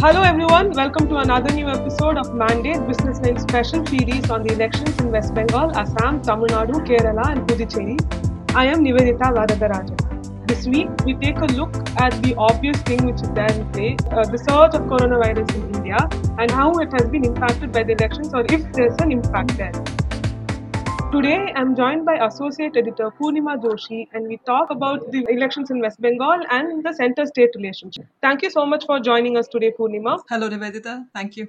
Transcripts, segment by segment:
Hello, everyone. Welcome to another new episode of Mandate Business Line Special Series on the elections in West Bengal, Assam, Tamil Nadu, Kerala, and Puducherry. I am Nivedita Varadarajan. This week, we take a look at the obvious thing which is there in play uh, the surge of coronavirus in India and how it has been impacted by the elections or if there's an impact there. Today, I'm joined by Associate Editor Purnima Joshi, and we talk about the elections in West Bengal and the center state relationship. Thank you so much for joining us today, Purnima. Hello, Nivedita. Thank you.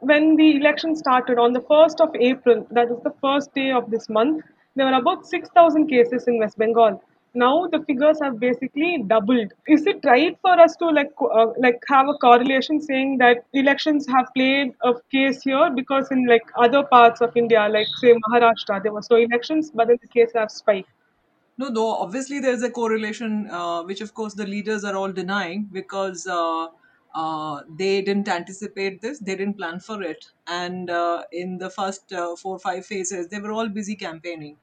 When the election started on the 1st of April, that is the first day of this month, there were about 6,000 cases in West Bengal. Now the figures have basically doubled. Is it right for us to like uh, like have a correlation saying that elections have played a case here because in like other parts of India, like say Maharashtra, there was no elections, but then the cases have spiked. No, though obviously there's a correlation, uh, which of course the leaders are all denying because uh, uh, they didn't anticipate this, they didn't plan for it, and uh, in the first uh, four or five phases, they were all busy campaigning.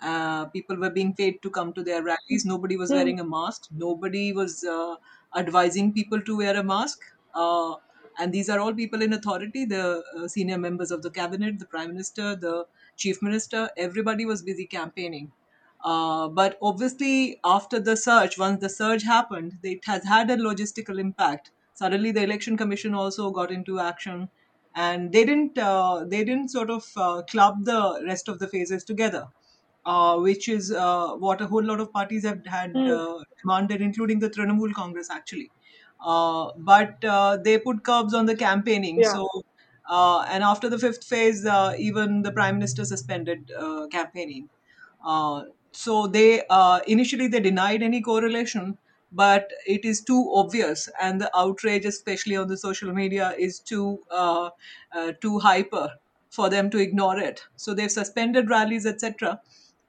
Uh, people were being paid to come to their rallies. Nobody was wearing a mask. Nobody was uh, advising people to wear a mask. Uh, and these are all people in authority the uh, senior members of the cabinet, the prime minister, the chief minister. Everybody was busy campaigning. Uh, but obviously, after the surge, once the surge happened, it has had a logistical impact. Suddenly, the election commission also got into action, and they didn't uh, they didn't sort of uh, club the rest of the phases together, uh, which is uh, what a whole lot of parties have had uh, demanded, including the Trinamool Congress actually. Uh, but uh, they put curbs on the campaigning, Yeah. so. Uh, and after the fifth phase, uh, even the prime minister suspended uh, campaigning. Uh, so they uh, initially they denied any correlation, but it is too obvious, and the outrage, especially on the social media, is too uh, uh, too hyper for them to ignore it. So they've suspended rallies, etc.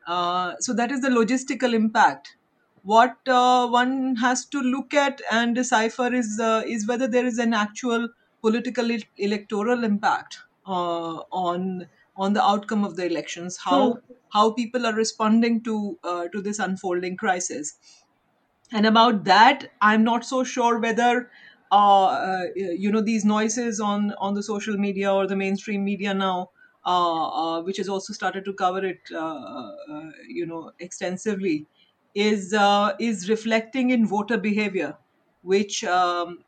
Uh, so that is the logistical impact. What uh, one has to look at and decipher is uh, is whether there is an actual political e- electoral impact uh, on on the outcome of the elections. How how people are responding to uh, to this unfolding crisis and about that i'm not so sure whether uh, uh, you know these noises on on the social media or the mainstream media now uh, uh, which has also started to cover it uh, uh, you know extensively is is reflecting in voter behavior which um,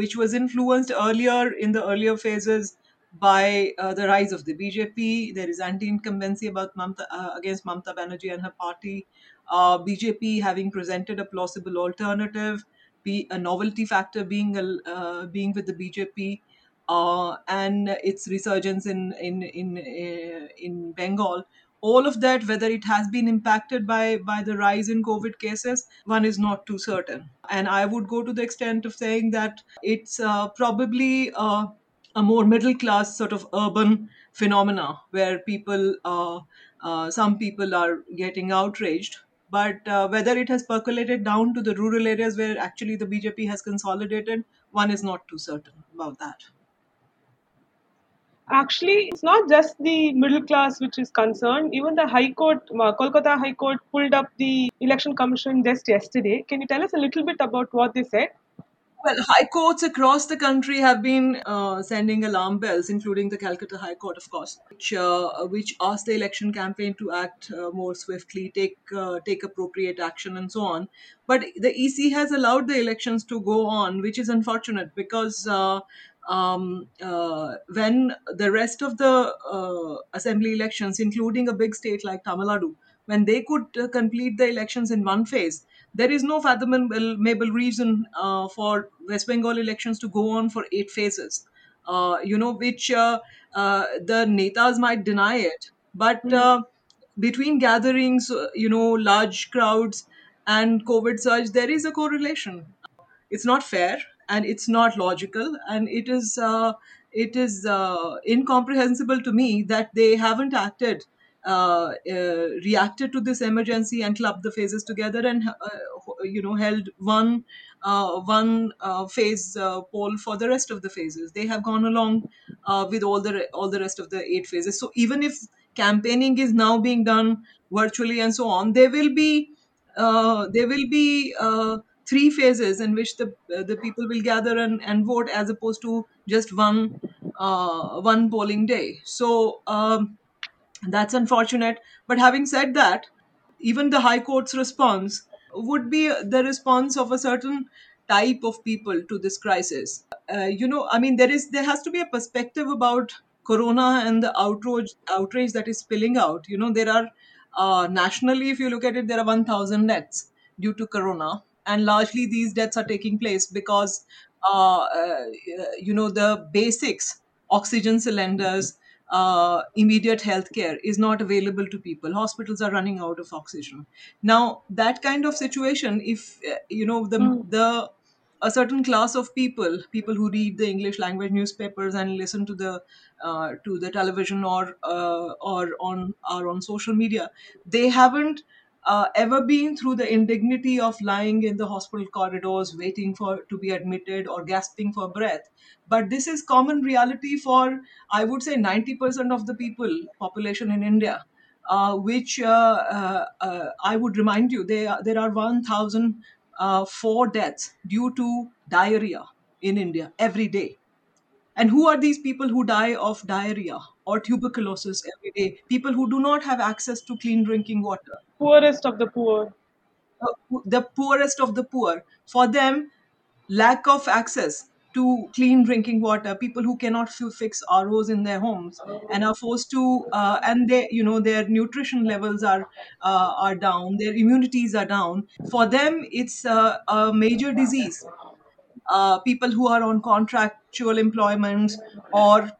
which was influenced earlier in the earlier phases by uh, the rise of the BJP. There is anti-incumbency about Mamta, uh, against Mamta Banerjee and her party. Uh, BJP having presented a plausible alternative, be a novelty factor being being with the BJP, uh, and its resurgence in in in uh, in Bengal. All of that, whether it has been impacted by by the rise in COVID cases, one is not too certain. And I would go to the extent of saying that it's uh, probably uh, a more middle class sort of urban phenomena where people, uh, uh, some people are getting outraged. But uh, whether it has percolated down to the rural areas where actually the BJP has consolidated, one is not too certain about that. Actually, it's not just the middle class which is concerned. Even the High Court, uh, Kolkata High Court, pulled up the Election Commission just yesterday. Can you tell us a little bit about what they said? Well, high courts across the country have been uh, sending alarm bells, including the Calcutta High Court, of course, which uh, which asked the election campaign to act uh, more swiftly, take uh, take appropriate action, and so on. But the EC has allowed the elections to go on, which is unfortunate because. Um, uh, when the rest of the uh, assembly elections, including a big state like Tamil Nadu, when they could uh, complete the elections in one phase, there is no fathomable reason uh, for West Bengal elections to go on for eight phases. Uh, you know, which uh, uh, the netas might deny it, but uh, between gatherings, you know, large crowds and COVID surge, there is a correlation. It's not fair and it's not logical and it is uh, it is uh, incomprehensible to me that they haven't acted uh, uh, reacted to this emergency and clubbed the phases together and uh, you know held one uh, one phase poll for the rest of the phases. They have gone along with all the all the rest of the eight phases. So even if campaigning is now being done virtually and so on there will be there will be three phases in which the the people will gather and, and vote as opposed to just one uh, one polling day. So um, that's unfortunate. But having said that, even the High Court's response would be the response of a certain type of people to this crisis. Uh, you know, I mean, there is there has to be a perspective about Corona and the outrage outrage that is spilling out. You know, there are uh, nationally, if you look at it, there are 1,000 deaths due to Corona, and largely these deaths are taking place because uh, uh, you know the basics, oxygen cylinders, uh, immediate health care is not available to people. Hospitals are running out of oxygen. Now, that kind of situation, if uh, you know the Mm. the a certain class of people, people who read the English language newspapers and listen to the uh, to the television or uh, or on or on social media, they haven't uh, ever been through the indignity of lying in the hospital corridors, waiting for to be admitted or gasping for breath. But this is common reality for I would say ninety percent of the people population in India. Uh, which uh, uh, uh, I would remind you, there there are 1,000 uh, deaths due to diarrhea in India every day. And who are these people who die of diarrhea or tuberculosis every day? People who do not have access to clean drinking water. Poorest of the poor. Uh, the poorest of the poor. For them, lack of access to clean drinking water people who cannot fix ROs in their homes and are forced to uh, and they you know their nutrition levels are uh, are down their immunities are down for them it's uh, a major disease uh, people who are on contractual employments or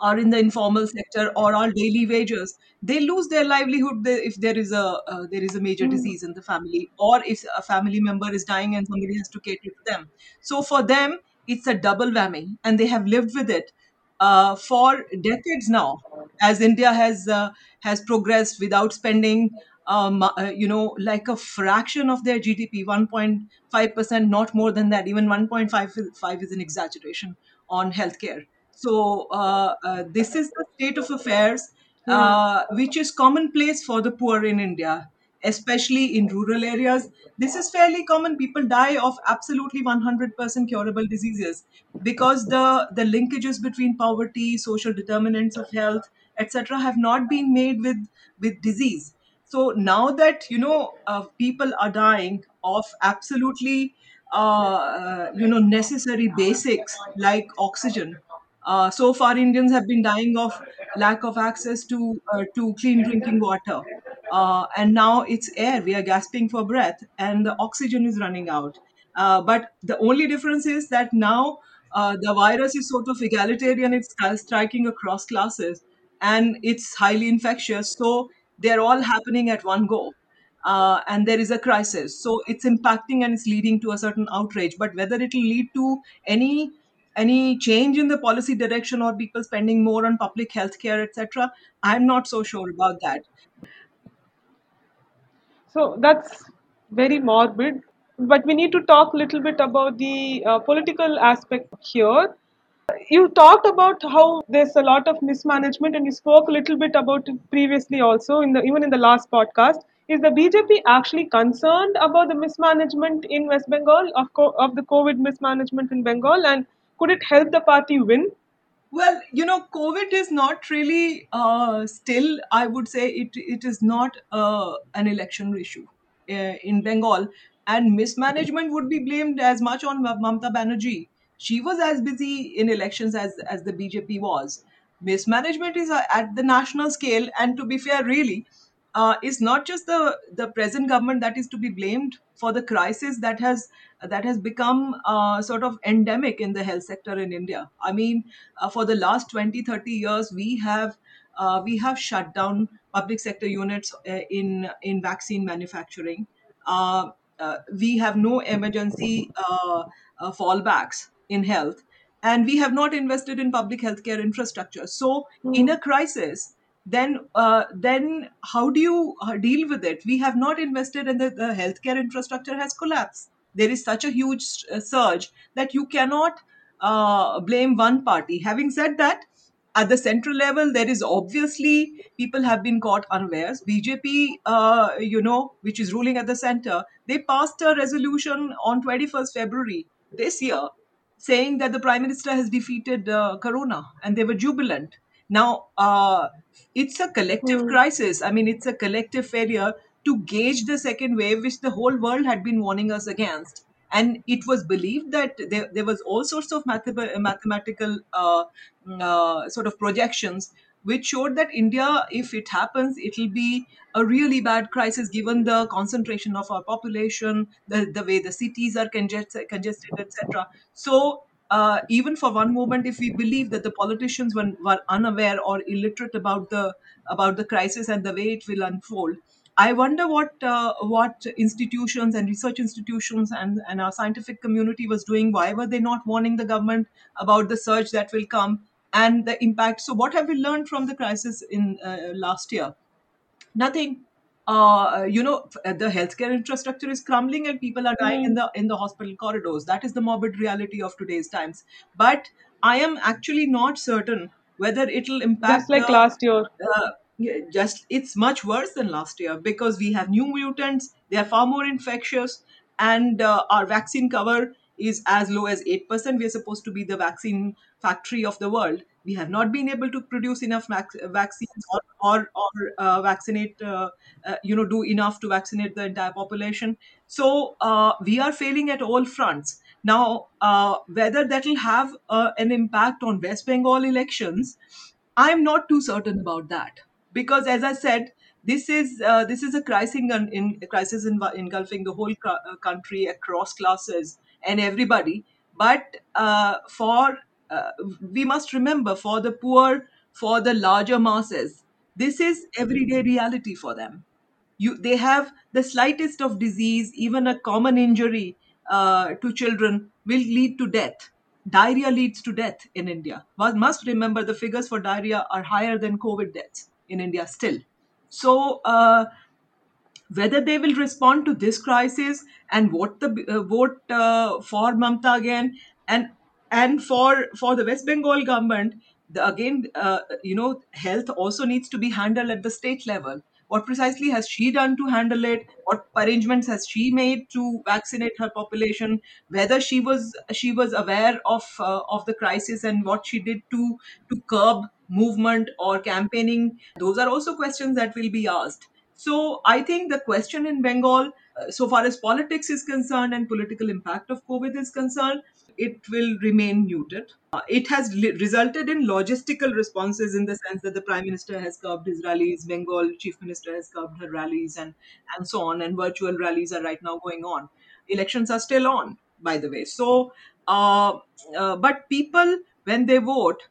are in the informal sector or are daily wages they lose their livelihood if there is a uh, there is a major Mm. disease in the family or if a family member is dying and somebody has to cater to them so for them it's a double whammy and they have lived with it uh, for decades now as india has uh, has progressed without spending um, uh, you know like a fraction of their gdp 1.5% not more than that even 1.55 is an exaggeration on healthcare so uh, uh, this is the state of affairs, uh, which is commonplace for the poor in India, especially in rural areas. This is fairly common. People die of absolutely 100% curable diseases because the, the linkages between poverty, social determinants of health, etc., have not been made with, with disease. So now that you know uh, people are dying of absolutely uh, uh, you know necessary basics like oxygen, uh, so far, Indians have been dying of lack of access to uh, to clean drinking water, uh, and now it's air. We are gasping for breath, and the oxygen is running out. Uh, but the only difference is that now uh, the virus is sort of egalitarian. It's striking across classes, and it's highly infectious. So they're all happening at one go. Uh, and there is a crisis. So it's impacting and it's leading to a certain outrage. But whether it will lead to any any change in the policy direction or people spending more on public health care, etc. I'm not so sure about that. So that's very morbid. But we need to talk a little bit about the uh, political aspect here. You talked about how there's a lot of mismanagement, and you spoke a little bit about it previously also in the even in the last podcast. Is the BJP actually concerned about the mismanagement in West Bengal of co- of the COVID mismanagement in Bengal, and could it help the party win? Well, you know, COVID is not really uh, still. I would say it it is not uh, an election issue uh, in Bengal, and mismanagement would be blamed as much on Ma- Mamata Banerjee. She was as busy in elections as as the BJP was. Mismanagement is uh, at the national scale, and to be fair, really, uh, is not just the the present government that is to be blamed for the crisis that has that has become uh, sort of endemic in the health sector in India. I mean, uh, for the last 20 30 years we have uh, we have shut down public sector units uh, in in vaccine manufacturing uh, we have no emergency fallbacks in health and we have not invested in public healthcare infrastructure so in Hmm. a crisis then uh, then how do you uh, deal with it we have not invested and the, the healthcare infrastructure has collapsed there is such a huge uh, surge that you cannot uh, blame one party. Having said that, at the central level, there is obviously people have been caught unawares. BJP, uh, you know, which is ruling at the center, they passed a resolution on 21st February this year saying that the prime minister has defeated uh, corona and they were jubilant. Now uh, it's a collective Hmm. crisis. I mean it's a collective failure to gauge the second wave which the whole world had been warning us against. And it was believed that there, there was all sorts of mathema- mathematical uh, uh, sort of projections which showed that india if it happens it will be a really bad crisis given the concentration of our population the, the way the cities are congested, congested etc so uh, even for one moment if we believe that the politicians were, were unaware or illiterate about the about the crisis and the way it will unfold I wonder what uh, what institutions and research institutions and, and our scientific community was doing. Why were they not warning the government about the surge that will come and the impact? So, what have we learned from the crisis in uh, last year? Nothing. Uh, you know, the healthcare infrastructure is crumbling and people are dying in Hmm. the in the hospital corridors. That is the morbid reality of today's times. But I am actually not certain whether it'll impact Just like the last year. uh, just it's much worse than last year because we have new mutants they are far more infectious and uh, our vaccine cover is as low as 8% we are supposed to be the vaccine factory of the world we have not been able to produce enough vac- vaccines or or, or uh, vaccinate uh, uh, you know do enough to vaccinate the entire population. So uh, we are failing at all fronts. Now uh, whether that will have uh, an impact on west bengal elections I'm not too certain about that. Because, as I said, this is uh, this is a crisis in, in a crisis in, engulfing the whole cr- country across classes and everybody. But uh, for uh, we must remember for the poor, for the larger masses, this is everyday reality for them. You they have the slightest of disease even a common injury uh, to children will lead to death. Diarrhea leads to death in india. One must remember the figures for diarrhea are higher than covid deaths in india still. So uh, whether they will respond to this crisis and vote the uh, vote uh, for Mamta again and and for for the West Bengal government the, again uh, you know health also needs to be handled at the state level. What precisely has she done to handle it? What arrangements has she made to vaccinate her population? Whether she was she was aware of uh, of the crisis and what she did to to curb movement or campaigning? Those are also questions that will be asked. So I think the question in Bengal, uh, so far as politics is concerned and political impact of COVID is concerned, it will remain muted. Uh, it has li- resulted in logistical responses in the sense that the prime minister has curbed his rallies, Bengal chief minister has curbed her rallies, and and so on. And virtual rallies are right now going on. Elections are still on, by the way. So, uh, uh, but people when they vote,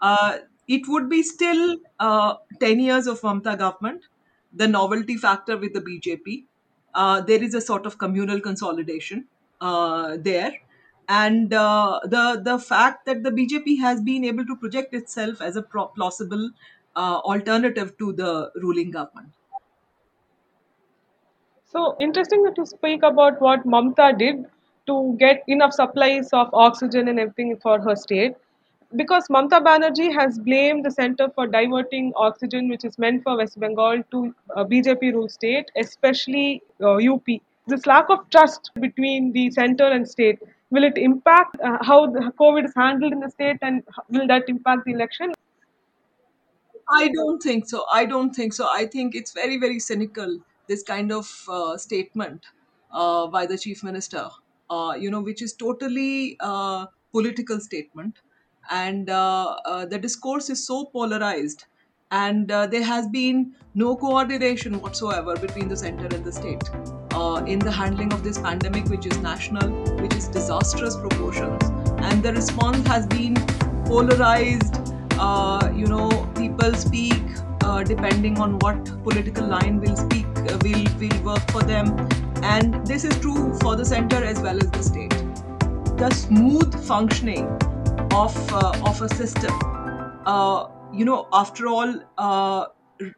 uh, it would be still uh, 10 years of Mamta government the novelty factor with the BJP. Uh, there is a sort of communal consolidation there, and uh, the the fact that the BJP has been able to project itself as a pro- plausible uh, alternative to the ruling government. So interesting that you speak about what Mamta did to get enough supplies of oxygen and everything for her state. Because Mamta Banerjee has blamed the center for diverting oxygen, which is meant for West Bengal, to uh, BJP ruled state, especially uh, UP. This lack of trust between the center and state will it impact uh, how COVID is handled in the state, and will that impact the election? I don't think so. I don't think so. I think it's very, very cynical, this kind of uh, statement uh, by the chief minister, uh, you know, which is totally uh, political statement. And uh, the discourse is so polarized. And uh, there has been no coordination whatsoever between the center and the state uh, in the handling of this pandemic, which is national, which is disastrous proportions. And the response has been polarized. Uh, you know people speak uh, depending on what political line will speak uh, will will work for them. And this is true for the center as well as the state. The smooth functioning of uh, of a system uh, you know after all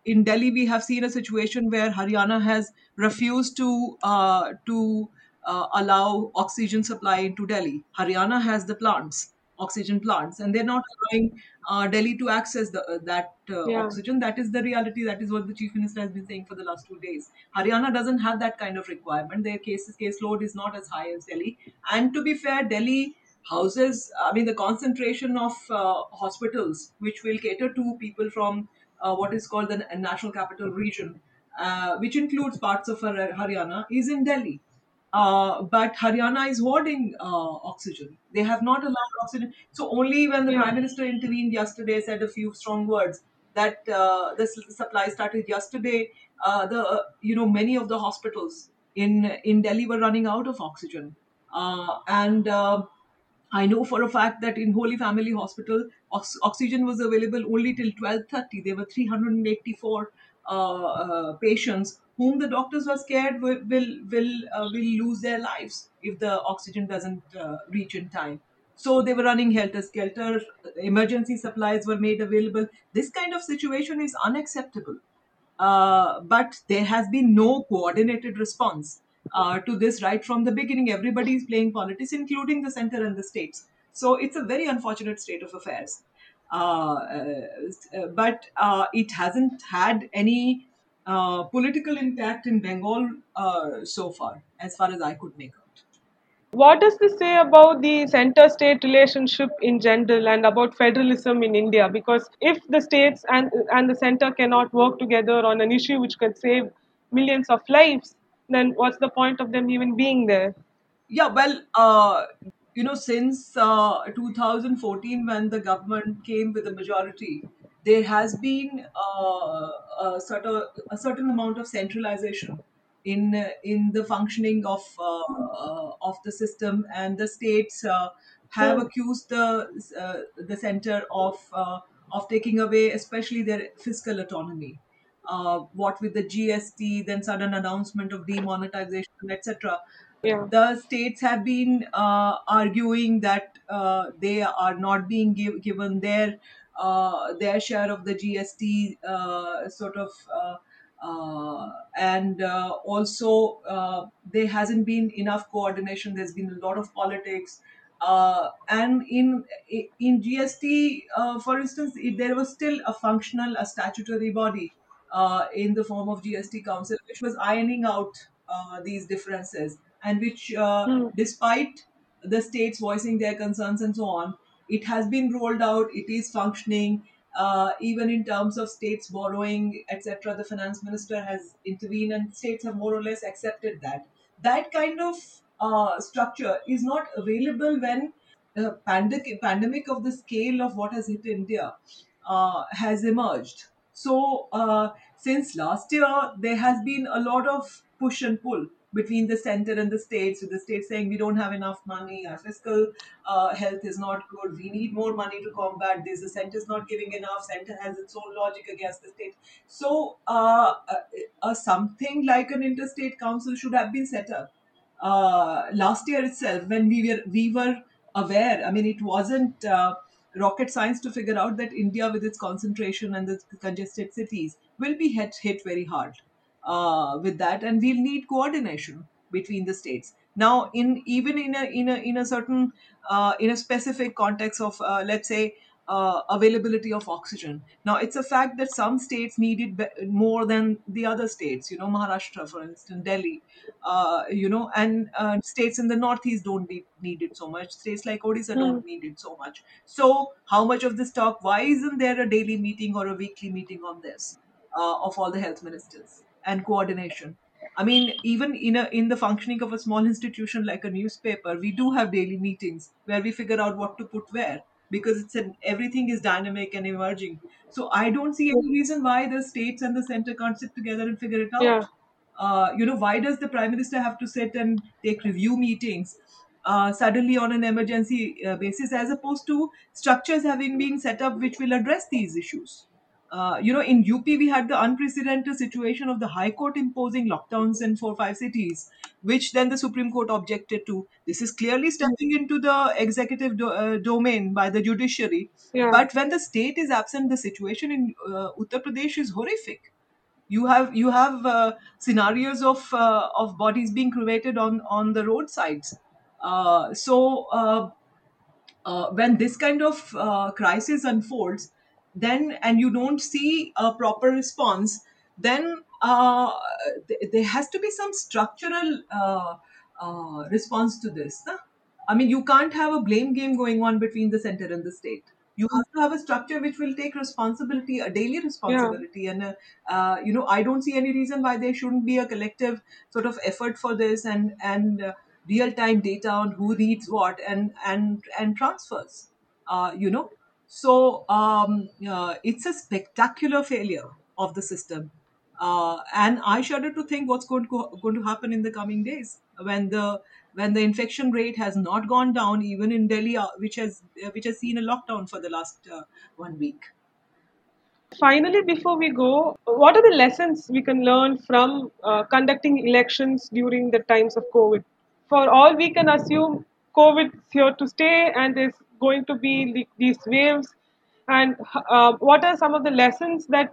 in delhi we have seen a situation where haryana has refused to uh, to uh, allow oxygen supply into delhi haryana has the plants oxygen plants, and they're not allowing uh, Delhi to access the, uh, that uh, Yeah. oxygen. That is the reality. That is what the chief minister has been saying for the last two days. Haryana doesn't have that kind of requirement. Their cases caseload is not as high as Delhi. And to be fair, Delhi houses, I mean, the concentration of uh, hospitals which will cater to people from uh, what is called the National Capital Region, uh, which includes parts of Har- Haryana, is in Delhi. Uh, but Haryana is hoarding uh, oxygen. They have not allowed oxygen. So only when the Yeah. prime minister intervened yesterday, said a few strong words that uh, the supply started yesterday. Uh, the you know many of the hospitals in in Delhi were running out of oxygen, uh, and uh, I know for a fact that in Holy Family Hospital, ox- oxygen was available only till 12:30. There were 384 uh, uh, patients whom the doctors were scared will will will, uh, will lose their lives if the oxygen doesn't uh, reach in time. So they were running helter skelter. Emergency supplies were made available. This kind of situation is unacceptable. Uh, but there has been no coordinated response uh, to this right from the beginning. Everybody is playing politics, including the center and the states. So it's a very unfortunate state of affairs. Uh, uh, but uh, it hasn't had any uh, political impact in Bengal uh, so far, as far as I could make out. What does this say about the center state relationship in general and about federalism in India? Because if the states and, and the center cannot work together on an issue which could save millions of lives, then what's the point of them even being there? Yeah, well, uh, you know, since uh, 2014, when the government came with a majority, there has been uh, a, sort of, a certain amount of centralization in in the functioning of uh, uh, of the system, and the states uh, have accused the uh, the center of uh, of taking away, especially their fiscal autonomy. Uh, what with the GST, then sudden announcement of demonetization, etc Yeah. the states have been uh, arguing that uh, they are not being give, given their uh, their share of the GST uh, sort of uh, uh, and uh, also uh, there hasn't been enough coordination. There's been a lot of politics. Uh, and in in GST uh, for instance it, there was still a functional a statutory body uh, in the form of GST Council which was ironing out uh, these differences and which, uh, Hmm. despite the states voicing their concerns and so on, it has been rolled out. It is functioning. Uh, even in terms of states borrowing, etc., the finance minister has intervened, and states have more or less accepted that. That kind of uh, structure is not available when a pandemic, pandemic of the scale of what has hit India uh, has emerged. So, uh, since last year, there has been a lot of push and pull between the center and the states, with the states saying we don't have enough money, our fiscal uh, health is not good, we need more money to combat this, the center is not giving enough, center has its own logic against the state. So, uh, uh, uh, something like an interstate council should have been set up uh, last year itself when we were we were aware. I mean, it wasn't. Rocket science to figure out that India, with its concentration and the congested cities, will be hit, hit very hard uh, with that, and we'll need coordination between the states. Now, in even in a in a in a certain uh, in a specific context of uh, let's say uh, availability of oxygen. Now, it's a fact that some states need it be- more than the other states. You know, Maharashtra, for instance, Delhi. Uh, you know, and uh, states in the northeast don't need, need it so much. States like Odisha Hmm. don't need it so much. So, how much of this talk? Why isn't there a daily meeting or a weekly meeting on this uh, of all the health ministers and coordination? I mean, even in a in the functioning of a small institution like a newspaper, we do have daily meetings where we figure out what to put where because it's an everything is dynamic and emerging. So I don't see any reason why the states and the center can't sit together and figure it Yeah. out. Uh, you know, why does the prime minister have to sit and take review meetings uh, suddenly on an emergency uh, basis, as opposed to structures having been set up which will address these issues? Uh, you know, in UP, we had the unprecedented situation of the High Court imposing lockdowns in four or five cities, which then the Supreme Court objected to. This is clearly stepping into the executive do- uh, domain by the judiciary. Yeah. But when the state is absent, the situation in uh, Uttar Pradesh is horrific you have you have uh, scenarios of uh, of bodies being cremated on on the roadsides uh, so uh, uh, when this kind of uh, crisis unfolds, then and you don't see a proper response, then uh, th- there has to be some structural uh, uh, response to this. I mean, you can't have a blame game going on between the center and the state. You have to have a structure which will take responsibility, a daily responsibility, and uh, uh, you know, I don't see any reason why there shouldn't be a collective sort of effort for this and and uh, real time data on who reads what and and and transfers. Uh, you know, so um, uh, it's a spectacular failure of the system. Uh, and I shudder to think what's going to, going to happen in the coming days when the when the infection rate has not gone down, even in Delhi, uh, which has uh, which has seen a lockdown for the last uh, one week. Finally, before we go, what are the lessons we can learn from conducting elections during the times of COVID? For all we can assume, COVID is here to stay and there's going to be the, these waves. And uh, what are some of the lessons that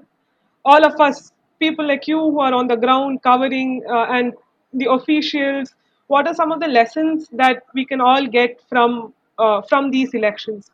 all of us, people like you who are on the ground covering uh, and the officials, what are some of the lessons that we can all get from uh, from these elections?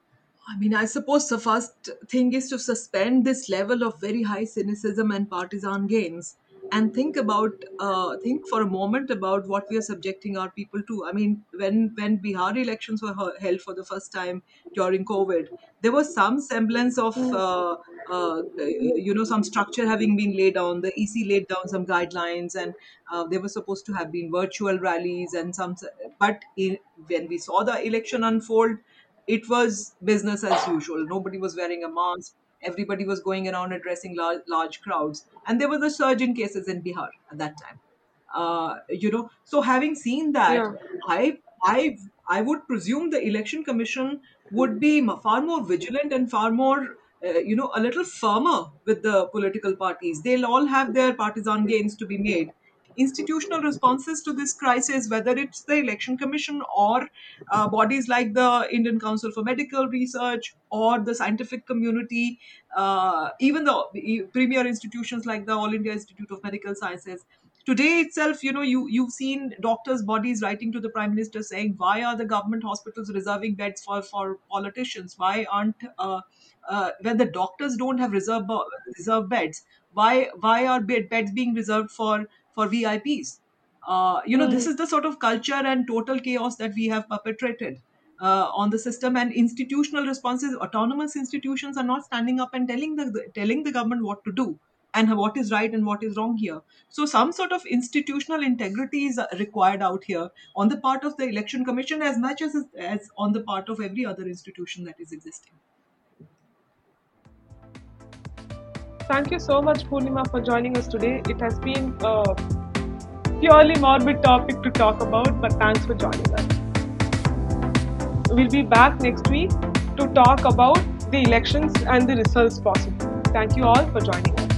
I mean, I suppose the first thing is to suspend this level of very high cynicism and partisan gains and think about uh, think for a moment about what we are subjecting our people to. I mean, when when Bihar elections were held for the first time during COVID, there was some semblance of uh, uh, you know some structure having been laid down. The EC laid down some guidelines, and uh, they were supposed to have been virtual rallies and some. But in, when we saw the election unfold it was business as usual. Nobody was wearing a mask. Everybody was going around addressing large, large crowds. And there was a surge in cases in Bihar at that time. Uh, you know, so having seen that, Yeah. I, I, I would presume the election commission would be far more vigilant and far more, uh, you know, a little firmer with the political parties. They'll all have their partisan gains to be made institutional responses to this crisis, whether it's the election commission or uh, bodies like the Indian Council for Medical Research or the scientific community, uh, even the premier institutions like the All India Institute of Medical Sciences. Today itself, you know, you you've seen doctors' bodies writing to the prime minister saying, "Why are the government hospitals reserving beds for for politicians? Why aren't uh, uh, when the doctors don't have reserve reserve beds? Why why are bed, beds being reserved for for VIPs?" uh, you know this Mm. is the sort of culture and total chaos that we have perpetrated uh, on the system and institutional responses autonomous institutions are not standing up and telling the the- telling the government what to do and what is right and what is wrong here so some sort of institutional integrity is uh, required out here on the part of the election commission as much as as on the part of every other institution that is existing Thank you so much, Purnima, for joining us today. It has been a purely morbid topic to talk about, but thanks for joining us. We'll be back next week to talk about the elections and the results possible. Thank you all for joining us.